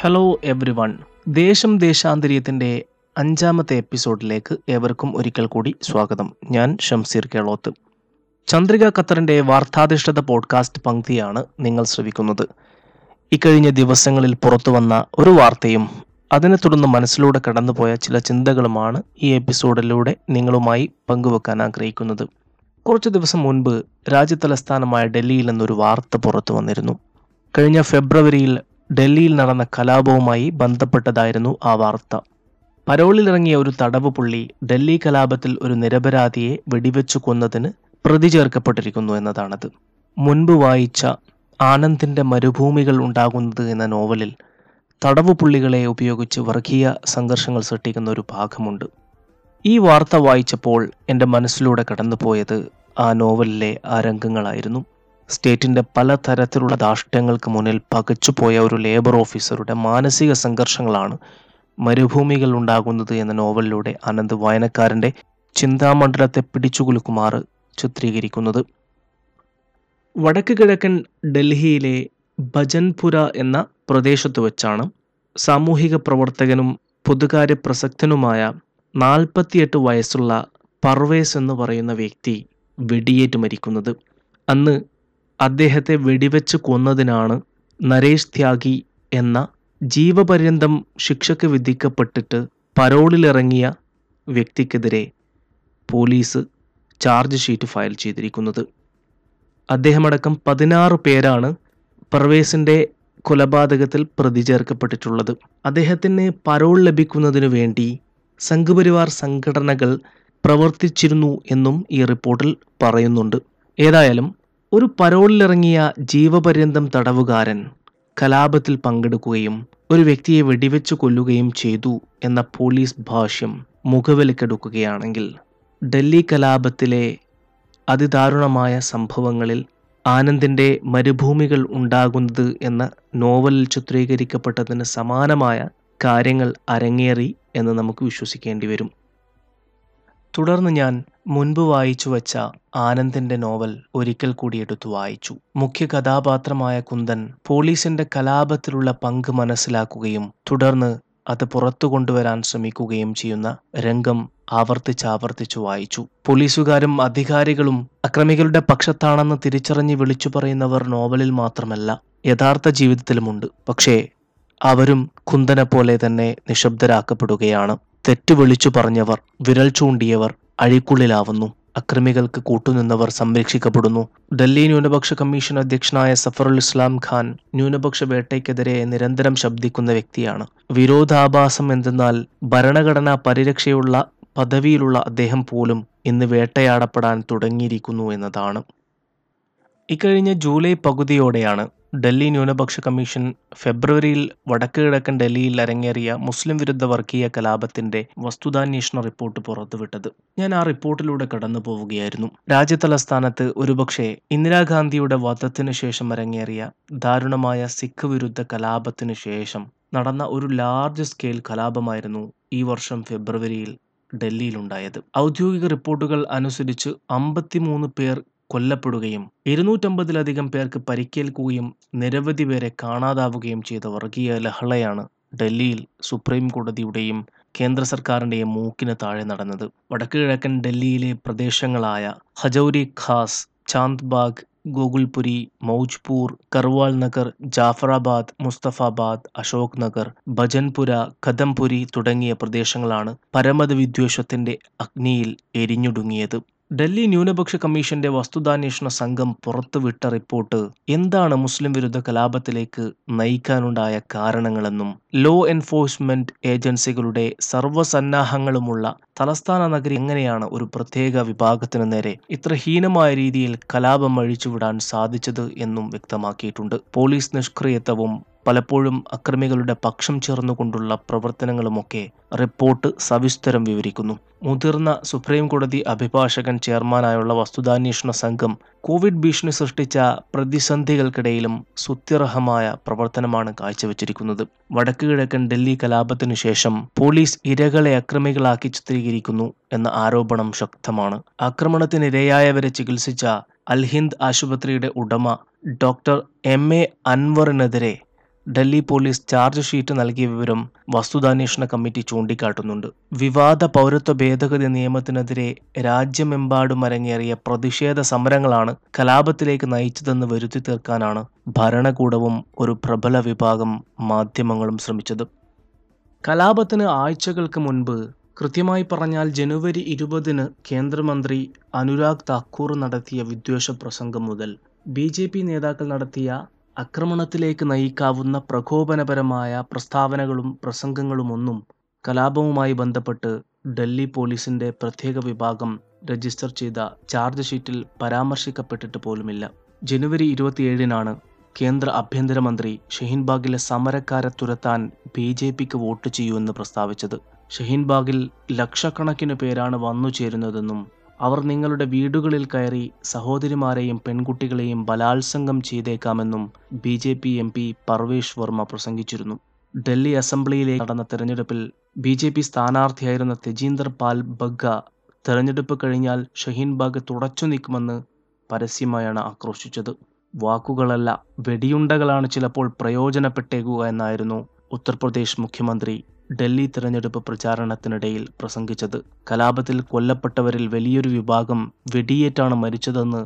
Hello every one ദേശം ദേശാന്തരീയത്തിന്റെ അഞ്ചാമത്തെ എപ്പിസോഡിലേക്ക് ഏവർക്കും ഒരിക്കൽ കൂടി സ്വാഗതം. ഞാൻ ഷംസീർ കേളോത്ത്. ചന്ദ്രിക ഖത്തറിന്റെ വാർത്താധിഷ്ഠിത പോഡ്കാസ്റ്റ് പങ്ക്തിയാണ് നിങ്ങൾ ശ്രവിക്കുന്നത്. ഇക്കഴിഞ്ഞ ദിവസങ്ങളിൽ പുറത്തു വന്ന ഒരു വാർത്തയും അതിനെ തുടർന്ന് മനസ്സിലൂടെ കടന്നുപോയ ചില ചിന്തകളുമാണ് ഈ എപ്പിസോഡിലൂടെ നിങ്ങളുമായി പങ്കുവെക്കാൻ ആഗ്രഹിക്കുന്നത്. കുറച്ച് ദിവസം മുൻപ് രാജ്യതലസ്ഥാനമായ ഡൽഹിയിൽ നിന്നൊരു വാർത്ത പുറത്തു വന്നിരുന്നു. കഴിഞ്ഞ ഫെബ്രുവരിയിൽ ഡൽഹിയിൽ നടന്ന കലാപവുമായി ബന്ധപ്പെട്ടതായിരുന്നു ആ വാർത്ത. പരോളിലിറങ്ങിയ ഒരു തടവ് പുള്ളി ഡൽഹി കലാപത്തിൽ ഒരു നിരപരാധിയെ വെടിവെച്ചു കൊന്നതിന് പ്രതി ചേർക്കപ്പെട്ടിരിക്കുന്നു എന്നതാണത്. മുൻപ് വായിച്ച ആനന്ദിന്റെ മരുഭൂമികൾ ഉണ്ടാകുന്നത് എന്ന നോവലിൽ തടവ് പുള്ളികളെ ഉപയോഗിച്ച് വർഗീയ സംഘർഷങ്ങൾ സൃഷ്ടിക്കുന്ന ഒരു ഭാഗമുണ്ട്. ഈ വാർത്ത വായിച്ചപ്പോൾ എന്റെ മനസ്സിലൂടെ കടന്നുപോയത് ആ നോവലിലെ ആ രംഗങ്ങളായിരുന്നു. സ്റ്റേറ്റിന്റെ പലതരത്തിലുള്ള ധാർഷ്ട്യങ്ങൾക്ക് മുന്നിൽ പകച്ചുപോയ ഒരു ലേബർ ഓഫീസറുടെ മാനസിക സംഘർഷങ്ങളാണ് മരുഭൂമികൾ ഉണ്ടാകുന്നത് എന്ന നോവലിലൂടെ അനന്ത് വായനക്കാരന്റെ ചിന്താമണ്ഡലത്തെ പിടിച്ചുകുലുക്കുമാറ് ചിത്രീകരിക്കുന്നത്. വടക്ക് കിഴക്കൻ ഡൽഹിയിലെ ഭജൻപുര എന്ന പ്രദേശത്ത് വെച്ചാണ് സാമൂഹിക പ്രവർത്തകനും പൊതുകാര്യ പ്രസക്തനുമായ നാൽപ്പത്തിയെട്ട് വയസ്സുള്ള പർവേസ് എന്ന് പറയുന്ന വ്യക്തി വെടിയേറ്റ് മരിക്കുന്നത്. അന്ന് അദ്ദേഹത്തെ വെടിവെച്ച് കൊന്നതിനാണ് നരേഷ് ത്യാഗി എന്ന ജീവപര്യന്തം ശിക്ഷയ്ക്ക് വിധിക്കപ്പെട്ടിട്ട് പരോളിലിറങ്ങിയ വ്യക്തിക്കെതിരെ പോലീസ് ചാർജ് ഷീറ്റ് ഫയൽ ചെയ്തിരിക്കുന്നത്. അദ്ദേഹമടക്കം പതിനാറ് പേരാണ് പർവേസിന്റെ കൊലപാതകത്തിൽ പ്രതി ചേർക്കപ്പെട്ടിട്ടുള്ളത്. അദ്ദേഹത്തിന് പരോൾ ലഭിക്കുന്നതിനു വേണ്ടി സംഘപരിവാർ സംഘടനകൾ പ്രവർത്തിച്ചിരുന്നു എന്നും ഈ റിപ്പോർട്ടിൽ പറയുന്നുണ്ട്. ഏതായാലും ഒരു പരോളിലിറങ്ങിയ ജീവപര്യന്തം തടവുകാരൻ കലാപത്തിൽ പങ്കെടുക്കുകയും ഒരു വ്യക്തിയെ വെടിവെച്ചു കൊല്ലുകയും ചെയ്തു എന്ന പോലീസ് ഭാഷ്യം മുഖവിലക്കെടുക്കുകയാണെങ്കിൽ ഡൽഹി കലാപത്തിലെ അതിദാരുണമായ സംഭവങ്ങളിൽ ആനന്ദിന്റെ മരുഭൂമികൾ ഉണ്ടാകുന്നത് എന്ന നോവലിൽ ചിത്രീകരിക്കപ്പെട്ടതിന് സമാനമായ കാര്യങ്ങൾ അരങ്ങേറി എന്ന് നമുക്ക് വിശ്വസിക്കേണ്ടി വരും. തുടർന്ന് ഞാൻ മുൻപ് വായിച്ചു വച്ച ആനന്ദിന്റെ നോവൽ ഒരിക്കൽ കൂടി എടുത്തു വായിച്ചു. മുഖ്യ കഥാപാത്രമായ കുന്ദൻ പോലീസിന്റെ കലാപത്തിലുള്ള പങ്ക് മനസ്സിലാക്കുകയും തുടർന്ന് അത് പുറത്തു കൊണ്ടുവരാൻ ശ്രമിക്കുകയും ചെയ്യുന്ന രംഗം ആവർത്തിച്ചാവർത്തിച്ചു വായിച്ചു. പോലീസുകാരും അധികാരികളും അക്രമികളുടെ പക്ഷത്താണെന്ന് തിരിച്ചറിഞ്ഞ് വിളിച്ചു പറയുന്നവർ നോവലിൽ മാത്രമല്ല യഥാർത്ഥ ജീവിതത്തിലുമുണ്ട്. പക്ഷേ അവരും കുന്തനെ പോലെ തന്നെ നിശബ്ദരാക്കപ്പെടുകയാണ്. തെറ്റു വിളിച്ചു പറഞ്ഞവർ വിരൽ ചൂണ്ടിയവർ അഴിക്കുള്ളിലാവുന്നു. അക്രമികൾക്ക് കൂട്ടുനിന്നവർ സംരക്ഷിക്കപ്പെടുന്നു. ഡൽഹി ന്യൂനപക്ഷ കമ്മീഷൻ അധ്യക്ഷനായ സഫറുൽ ഇസ്ലാം ഖാൻ ന്യൂനപക്ഷ വേട്ടയ്ക്കെതിരെ നിരന്തരം ശബ്ദിക്കുന്ന വ്യക്തിയാണ്. വിരോധാഭാസം എന്തെന്നാൽ ഭരണഘടനാ പരിരക്ഷയുള്ള പദവിയിലുള്ള അദ്ദേഹം പോലും ഇന്ന് വേട്ടയാടപ്പെടാൻ തുടങ്ങിയിരിക്കുന്നു എന്നതാണ്. ഇക്കഴിഞ്ഞ ജൂലൈ പകുതിയോടെയാണ് ഡൽഹി ന്യൂനപക്ഷ കമ്മീഷൻ ഫെബ്രുവരിയിൽ വടക്ക് കിഴക്കൻ ഡൽഹിയിൽ അരങ്ങേറിയ മുസ്ലിം വിരുദ്ധ വർഗീയ കലാപത്തിന്റെ വസ്തുതാന്വേഷണ റിപ്പോർട്ട് പുറത്തുവിട്ടത്. ഞാൻ ആ റിപ്പോർട്ടിലൂടെ കടന്നു പോവുകയായിരുന്നു. രാജ്യതലസ്ഥാനത്ത് ഒരുപക്ഷെ ഇന്ദിരാഗാന്ധിയുടെ വധത്തിനു ശേഷം അരങ്ങേറിയ ദാരുണമായ സിഖ് വിരുദ്ധ കലാപത്തിനു ശേഷം നടന്ന ഒരു ലാർജ് സ്കെയിൽ കലാപമായിരുന്നു ഈ വർഷം ഫെബ്രുവരിയിൽ ഡൽഹിയിലുണ്ടായത്. ഔദ്യോഗിക റിപ്പോർട്ടുകൾ അനുസരിച്ച് അമ്പത്തിമൂന്ന് പേർ കൊല്ലപ്പെടുകയും ഇരുന്നൂറ്റമ്പതിലധികം പേർക്ക് പരിക്കേൽക്കുകയും നിരവധി പേരെ കാണാതാവുകയും ചെയ്ത വർഗീയ ലഹളയാണ് ഡൽഹിയിൽ സുപ്രീം കോടതിയുടെയും കേന്ദ്ര സർക്കാരിന്റെയും മൂക്കിന് താഴെ നടന്നത്. വടക്ക് കിഴക്കൻ ഡൽഹിയിലെ പ്രദേശങ്ങളായ ഹജൌരി ഖാസ് ചാന്ദ്ബാഗ് ഗോകുൽപുരി മൗജ്പൂർ കർവാൾ നഗർ ജാഫറാബാദ് മുസ്തഫാബാദ് അശോക് നഗർ ഭജൻപുര കദംപുരി തുടങ്ങിയ പ്രദേശങ്ങളാണ് പരമത വിദ്വേഷത്തിന്റെ അഗ്നിയിൽ എരിഞ്ഞൊടുങ്ങിയത്. ഡൽഹി ന്യൂനപക്ഷ കമ്മീഷന്റെ വസ്തുതാന്വേഷണ സംഘം പുറത്തുവിട്ട റിപ്പോർട്ട് എന്താണ് മുസ്ലിം വിരുദ്ധ കലാപത്തിലേക്ക് നയിക്കാനുണ്ടായ കാരണങ്ങളെന്നും ലോ എൻഫോഴ്സ്മെന്റ് ഏജൻസികളുടെ സർവസന്നാഹങ്ങളുമുള്ള തലസ്ഥാന നഗരി എങ്ങനെയാണ് ഒരു പ്രത്യേക വിഭാഗത്തിന് നേരെ ഇത്ര ഹീനമായ രീതിയിൽ കലാപം അഴിച്ചുവിടാൻ സാധിച്ചത് എന്നും വ്യക്തമാക്കിയിട്ടുണ്ട്. പോലീസ് നിഷ്ക്രിയത്വവും പലപ്പോഴും അക്രമികളുടെ പക്ഷം ചേർന്നുകൊണ്ടുള്ള പ്രവർത്തനങ്ങളുമൊക്കെ റിപ്പോർട്ട് സവിസ്തരം വിവരിക്കുന്നു. മുതിർന്ന സുപ്രീം കോടതി അഭിഭാഷകൻ ചെയർമാനായുള്ള വസ്തുതാന്വേഷണ സംഘം കോവിഡ് ഭീഷണി സൃഷ്ടിച്ച പ്രതിസന്ധികൾക്കിടയിലും സുത്യർഹമായ പ്രവർത്തനമാണ് കാഴ്ചവെച്ചിരിക്കുന്നത്. വടക്ക് കിഴക്കൻ ഡൽഹി കലാപത്തിനു ശേഷം പോലീസ് ഇരകളെ അക്രമികളാക്കി ചിത്രീകരിക്കുന്നു എന്ന ആരോപണം ശക്തമാണ്. ആക്രമണത്തിനിരയായവരെ ചികിത്സിച്ച അൽഹിന്ദ് ആശുപത്രിയുടെ ഉടമ ഡോക്ടർ എം എ അൻവറിനെതിരെ ഡൽഹി പോലീസ് ചാർജ് ഷീറ്റ് നൽകിയ വിവരം വസ്തുതാന്വേഷണ കമ്മിറ്റി ചൂണ്ടിക്കാട്ടുന്നുണ്ട്. വിവാദ പൗരത്വ ഭേദഗതി നിയമത്തിനെതിരെ രാജ്യമെമ്പാടും അരങ്ങേറിയ പ്രതിഷേധ സമരങ്ങളാണ് കലാപത്തിലേക്ക് നയിച്ചതെന്ന് വരുത്തി തീർക്കാനാണ് ഭരണകൂടവും ഒരു പ്രബല വിഭാഗം മാധ്യമങ്ങളും ശ്രമിച്ചത്. കലാപത്തിന് ആഴ്ചകൾക്ക് മുൻപ് കൃത്യമായി പറഞ്ഞാൽ ജനുവരി ഇരുപതിന് കേന്ദ്രമന്ത്രി അനുരാഗ് താക്കൂർ നടത്തിയ വിദ്വേഷ പ്രസംഗം മുതൽ ബി നേതാക്കൾ നടത്തിയ ആക്രമണത്തിലേക്ക് നയിക്കാവുന്ന പ്രകോപനപരമായ പ്രസ്താവനകളും പ്രസംഗങ്ങളുമൊന്നും കലാപവുമായി ബന്ധപ്പെട്ട് ഡൽഹി പോലീസിന്റെ പ്രത്യേക വിഭാഗം രജിസ്റ്റർ ചെയ്ത ചാർജ് ഷീറ്റിൽ പരാമർശിക്കപ്പെട്ടിട്ട് പോലുമില്ല. ജനുവരി ഇരുപത്തിയേഴിനാണ് കേന്ദ്ര ആഭ്യന്തരമന്ത്രി ഷഹീൻബാഗിലെ സമരക്കാരെ തുരത്താൻ ബി ജെ പിക്ക് വോട്ട് ചെയ്യുമെന്ന് പ്രസ്താവിച്ചത്. ഷഹീൻബാഗിൽ ലക്ഷക്കണക്കിന് പേരാണ് വന്നു ചേരുന്നതെന്നും അവർ നിങ്ങളുടെ വീടുകളിൽ കയറി സഹോദരിമാരെയും പെൺകുട്ടികളെയും ബലാത്സംഗം ചെയ്തേക്കാമെന്നും B J P M P Parvesh Verma പ്രസംഗിച്ചിരുന്നു. Delhi അസംബ്ലിയിലേക്ക് നടന്ന തെരഞ്ഞെടുപ്പിൽ ബി ജെ പി സ്ഥാനാർത്ഥിയായിരുന്ന തെജീന്ദർ പാൽ ബഗ്ഗ തെരഞ്ഞെടുപ്പ് കഴിഞ്ഞാൽ ഷഹീൻ ഷഹീൻബാഗ് തുടച്ചു നീക്കുമെന്ന് പരസ്യമായാണ് ആക്രോശിച്ചത്. വാക്കുകളല്ല വെടിയുണ്ടകളാണ് ചിലപ്പോൾ പ്രയോജനപ്പെട്ടേക്കുക എന്നായിരുന്നു ഉത്തർപ്രദേശ് മുഖ്യമന്ത്രി ഡൽഹി തിരഞ്ഞെടുപ്പ് പ്രചാരണത്തിനിടയിൽ പ്രസംഗിച്ചത്. കലാപത്തിൽ കൊല്ലപ്പെട്ടവരിൽ വലിയൊരു വിഭാഗം വെടിയേറ്റാണ് മരിച്ചതെന്ന്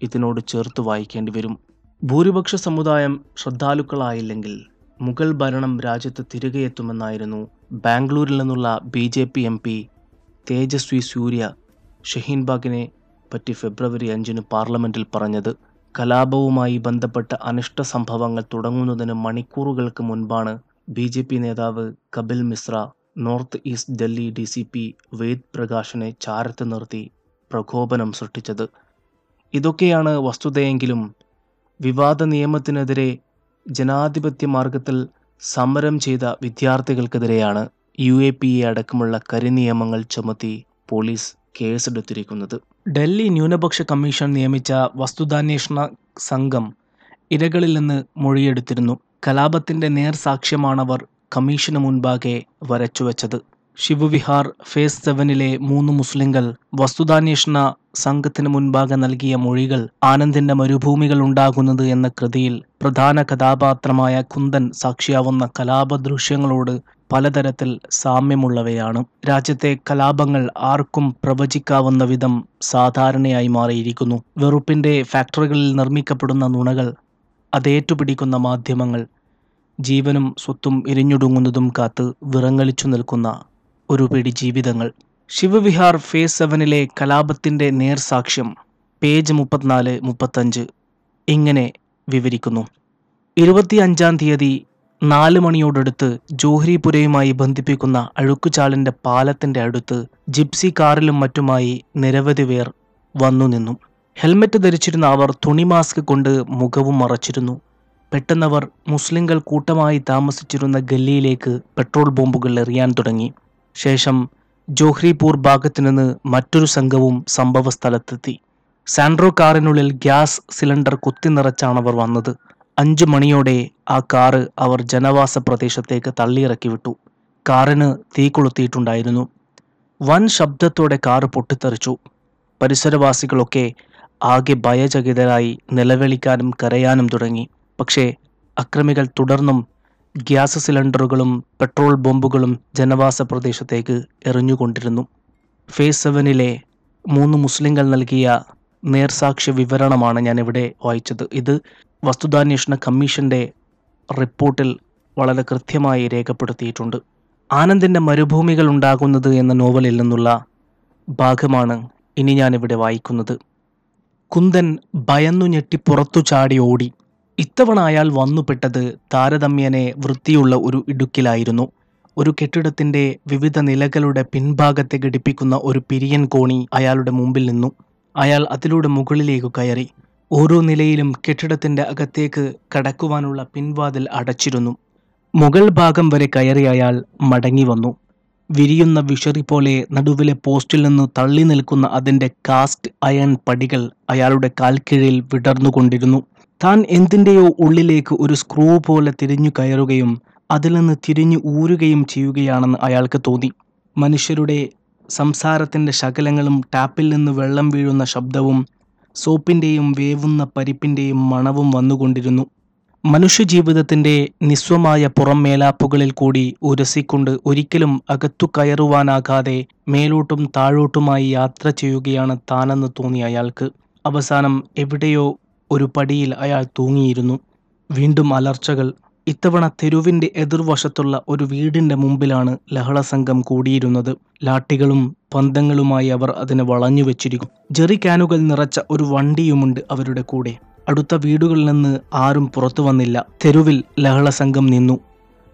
ഇതിനോട് ചേർത്ത് വായിക്കേണ്ടി വരും. ഭൂരിപക്ഷ സമുദായം ശ്രദ്ധാലുക്കളായില്ലെങ്കിൽ മുഗൾ ഭരണം രാജ്യത്ത് തിരികെ എത്തുമെന്നായിരുന്നു ബാംഗ്ലൂരിൽ നിന്നുള്ള B J P M P Tejasvi Surya ഷഹീൻബാഗിനെ പറ്റി ഫെബ്രുവരി അഞ്ചിന് പാർലമെന്റിൽ പറഞ്ഞത്. കലാപവുമായി ബന്ധപ്പെട്ട അനിഷ്ട സംഭവങ്ങൾ തുടങ്ങുന്നതിന് മണിക്കൂറുകൾക്ക് മുൻപാണ് ബി ജെ പി നേതാവ് Kapil Mishra north east Delhi D C P Ved പ്രകാശിനെ ചാരത്ത് നിർത്തി പ്രകോപനം സൃഷ്ടിച്ചത്. ഇതൊക്കെയാണ് വസ്തുതയെങ്കിലും വിവാദ നിയമത്തിനെതിരെ ജനാധിപത്യ മാർഗത്തിൽ സമരം ചെയ്ത വിദ്യാർത്ഥികൾക്കെതിരെയാണ് യു എ പി എ അടക്കമുള്ള കരിനിയമങ്ങൾ ചുമത്തി പോലീസ് കേസെടുത്തിരിക്കുന്നത്. ഡൽഹി ന്യൂനപക്ഷ കമ്മീഷൻ നിയമിച്ച വസ്തുതാന്വേഷണ സംഘം ഇരകളിൽ നിന്ന് മൊഴിയെടുത്തിരുന്നു. കലാപത്തിന്റെ നേർസാക്ഷ്യമാണവർ കമ്മീഷന് മുൻപാകെ വരച്ചുവെച്ചത്. ശിവവിഹാർ ഫേസ് സെവനിലെ മൂന്ന് മുസ്ലിങ്ങൾ വസ്തുതാന്വേഷണ സംഘത്തിന് മുൻപാകെ നൽകിയ മൊഴികൾ ആനന്ദിന്റെ മരുഭൂമികൾ ഉണ്ടാകുന്നത് എന്ന കൃതിയിൽ പ്രധാന കഥാപാത്രമായ കുന്ദൻ സാക്ഷിയാവുന്ന കലാപദൃശ്യങ്ങളോട് പലതരത്തിൽ സാമ്യമുള്ളവയാണ്. രാജ്യത്തെ കലാപങ്ങൾ ആർക്കും പ്രവചിക്കാവുന്ന വിധം സാധാരണയായി മാറിയിരിക്കുന്നു. വെറുപ്പിന്റെ ഫാക്ടറികളിൽ നിർമ്മിക്കപ്പെടുന്ന നുണകൾ അതേറ്റുപിടിക്കുന്ന മാധ്യമങ്ങൾ ജീവനും സ്വത്തും എരിഞ്ഞൊടുങ്ങുന്നതും കാത്ത് വിറങ്ങലിച്ചു നിൽക്കുന്ന ഒരു പിടി ജീവിതങ്ങൾ. ശിവവിഹാർ ഫേസ് സെവനിലെ കലാപത്തിന്റെ നേർസാക്ഷ്യം പേജ് മുപ്പത്തിനാല് മുപ്പത്തഞ്ച്. ഇങ്ങനെ വിവരിക്കുന്നു. ഇരുപത്തിയഞ്ചാം തീയതി നാല് മണിയോടടുത്ത് ജോഹരിപുരയുമായി ബന്ധിപ്പിക്കുന്ന അഴുക്കുചാലിന്റെ പാലത്തിന്റെ അടുത്ത് ജിപ്സി കാറിലും മറ്റുമായി നിരവധി പേർ വന്നു നിന്നു. ഹെൽമെറ്റ് ധരിച്ചിരുന്ന അവർ തുണി മാസ്ക് കൊണ്ട് മുഖവും മറച്ചിരുന്നു. പെട്ടെന്നവർ മുസ്ലിങ്ങൾ കൂട്ടമായി താമസിച്ചിരുന്ന ഗല്ലിയിലേക്ക് പെട്രോൾ ബോംബുകൾ എറിയാൻ തുടങ്ങി. ശേഷം ജോഹ്രിപൂർ ഭാഗത്തു നിന്ന് മറ്റൊരു സംഘവും സംഭവ സ്ഥലത്തെത്തി സാൻഡ്രോ കാറിനുള്ളിൽ ഗ്യാസ് സിലിണ്ടർ കുത്തി നിറച്ചാണ് അവർ വന്നത്. അഞ്ചു മണിയോടെ ആ കാറ് അവർ ജനവാസ പ്രദേശത്തേക്ക് തള്ളിയിറക്കി വിട്ടു കാറിന് തീ കൊളുത്തിയിട്ടുണ്ടായിരുന്നു. വൻ ശബ്ദത്തോടെ കാറ് പൊട്ടിത്തെറിച്ചു. പരിസരവാസികളൊക്കെ ആകെ ഭയചകിതരായി നിലവിളിക്കാനും കരയാനും തുടങ്ങി. പക്ഷേ അക്രമികൾ തുടർന്നും ഗ്യാസ് സിലിണ്ടറുകളും പെട്രോൾ ബോംബുകളും ജനവാസ പ്രദേശത്തേക്ക് എറിഞ്ഞുകൊണ്ടിരുന്നു. ഫേസ് സെവനിലെ മൂന്ന് മുസ്ലിങ്ങൾ നൽകിയ നേർസാക്ഷ്യ വിവരണമാണ് ഞാനിവിടെ വായിച്ചത്. ഇത് വസ്തുതാന്വേഷണ കമ്മീഷന്റെ റിപ്പോർട്ടിൽ വളരെ കൃത്യമായി രേഖപ്പെടുത്തിയിട്ടുണ്ട്. ആനന്ദിന്റെ മരുഭൂമികൾ ഉണ്ടാകുന്നത് എന്ന നോവലിൽ നിന്നുള്ള ഭാഗമാണ് ഇനി ഞാനിവിടെ വായിക്കുന്നത്. കുന്ദൻ ഭയന്നു ഞെട്ടി പുറത്തു ചാടി ഓടി. ഇത്തവണ അയാൾ വന്നുപെട്ടത് താരതമ്യേനെ വൃത്തിയുള്ള ഒരു ഇടുക്കിലായിരുന്നു. ഒരു കെട്ടിടത്തിന്റെ വിവിധ നിലകളുടെ പിൻഭാഗത്തെ ഘടിപ്പിക്കുന്ന ഒരു പിരിയൻ കോണി അയാളുടെ മുമ്പിൽ നിന്നു. അയാൾ അതിലൂടെ മുകളിലേക്ക് കയറി. ഓരോ നിലയിലും കെട്ടിടത്തിന്റെ അകത്തേക്ക് കടക്കുവാനുള്ള പിൻവാതിൽ അടച്ചിരുന്നു. മുകൾ ഭാഗം വരെ കയറി അയാൾ മടങ്ങി വന്നു. വിരിയുന്ന വിഷറി പോലെ നടുവിലെ പോസ്റ്റിൽ നിന്ന് തള്ളി നിൽക്കുന്ന അതിന്റെ കാസ്റ്റ് അയൺ പടികൾ അയാളുടെ കാൽക്കീഴിൽ വിടർന്നുകൊണ്ടിരുന്നു. താൻ എന്തിന്റെയോ ഉള്ളിലേക്ക് ഒരു സ്ക്രൂ പോലെ തിരിഞ്ഞു കയറുകയും അതിൽ നിന്ന് തിരിഞ്ഞു ഊരുകയും ചെയ്യുകയാണെന്ന് അയാൾക്ക് തോന്നി. മനുഷ്യരുടെ സംസാരത്തിന്റെ ശകലങ്ങളും ടാപ്പിൽ നിന്ന് വെള്ളം വീഴുന്ന ശബ്ദവും സോപ്പിന്റെയും വേവുന്ന പരിപ്പിന്റെയും മണവും വന്നുകൊണ്ടിരുന്നു. മനുഷ്യജീവിതത്തിന്റെ നിസ്വമായ പുറം മേലാപ്പുകളിൽ കൂടി ഉരസിക്കൊണ്ട് ഒരിക്കലും അകത്തു കയറുവാനാകാതെ മേലോട്ടും താഴോട്ടുമായി യാത്ര ചെയ്യുകയാണ് താനെന്ന് തോന്നി അയാൾക്ക്. അവസാനം എവിടെയോ ഒരു പടിയിൽ അയാൾ തൂങ്ങിയിരുന്നു. വീണ്ടും അലർച്ചകൾ. ഇത്തവണ തെരുവിന്റെ എതിർവശത്തുള്ള ഒരു വീടിന്റെ മുമ്പിലാണ് ലഹളസംഘം കൂടിയിരുന്നത്. ലാട്ടികളും പന്തങ്ങളുമായി അവർ അതിനെ വളഞ്ഞു വെച്ചിരിക്കും. ജെറി കാനുകൾ നിറച്ച ഒരു വണ്ടിയുമുണ്ട് അവരുടെ കൂടെ. അടുത്ത വീടുകളിൽ നിന്ന് ആരും പുറത്തു വന്നില്ല. തെരുവിൽ ലഹള സംഘം നിന്നു.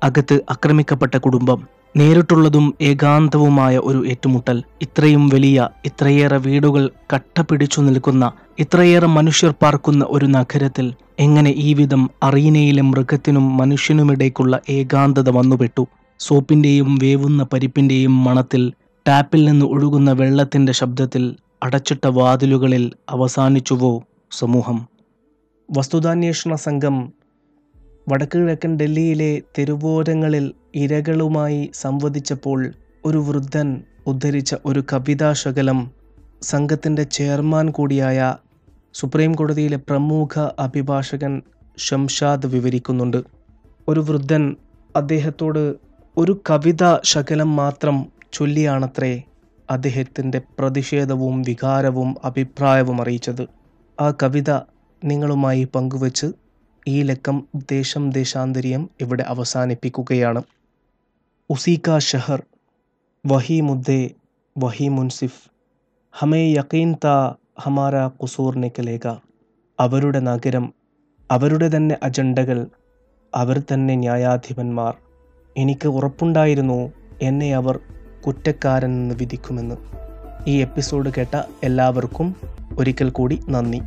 അകത്ത് ആക്രമിക്കപ്പെട്ട കുടുംബം. നേരിട്ടുള്ളതും ഏകാന്തവുമായ ഒരു ഏറ്റുമുട്ടൽ. ഇത്രയും വലിയ ഇത്രയേറെ വീടുകൾ കട്ടപിടിച്ചു നിൽക്കുന്ന ഇത്രയേറെ മനുഷ്യർ പാർക്കുന്ന ഒരു നഗരത്തിൽ എങ്ങനെ ഈ വിധം അറീനയിലെ മൃഗത്തിനും മനുഷ്യനുമിടയ്ക്കുള്ള ഏകാന്തത വന്നുപെട്ടു? സോപ്പിന്റെയും വേവുന്ന പരിപ്പിന്റെയും മണത്തിൽ ടാപ്പിൽ നിന്ന് ഒഴുകുന്ന വെള്ളത്തിന്റെ ശബ്ദത്തിൽ അടച്ചിട്ട വാതിലുകളിൽ അവസാനിച്ചുവോ സമൂഹം? വസ്തുതാന്വേഷണ സംഘം വടക്ക് കിഴക്കൻ ഡൽഹിയിലെ തെരുവോരങ്ങളിൽ ഇരകളുമായി സംവദിച്ചപ്പോൾ ഒരു വൃദ്ധൻ ഉദ്ധരിച്ച ഒരു കവിതാശകലം സംഘത്തിന്റെ ചെയർമാൻ കൂടിയായ സുപ്രീം കോടതിയിലെ പ്രമുഖ അഭിഭാഷകൻ ഷംഷാദ് വിവരിക്കുന്നുണ്ട്. ഒരു വൃദ്ധൻ അദ്ദേഹത്തോട് ഒരു കവിത ശകലം മാത്രം ചൊല്ലിയാണത്രേ അദ്ദേഹത്തിന്റെ പ്രതിഷേധവും വികാരവും അഭിപ്രായവും അറിയിച്ചത്. ആ കവിത നിങ്ങളുമായി പങ്കുവച്ച് ഈ ലക്കം ദേശം ദേശാന്തരിയം ഇവിടെ അവസാനിപ്പിക്കുകയാണ്. ഉസീക ഷഹർ വഹി മുദ്ദേ വഹി മുൻസിഫ് ഹമേ യക്കീൻ താ ഹമാര കുസൂർ നിക്കലേക അവരുടെ നഗരം അവരുടെ തന്നെ അജണ്ടകൾ അവർ തന്നെ ന്യായാധിപന്മാർ. എനിക്ക് ഉറപ്പുണ്ടായിരുന്നു എന്നെ അവർ കുറ്റക്കാരൻ എന്ന് വിധിക്കുമെന്ന്. ഈ എപ്പിസോഡ് കേട്ട എല്ലാവർക്കും ഒരിക്കൽ കൂടി നന്ദി.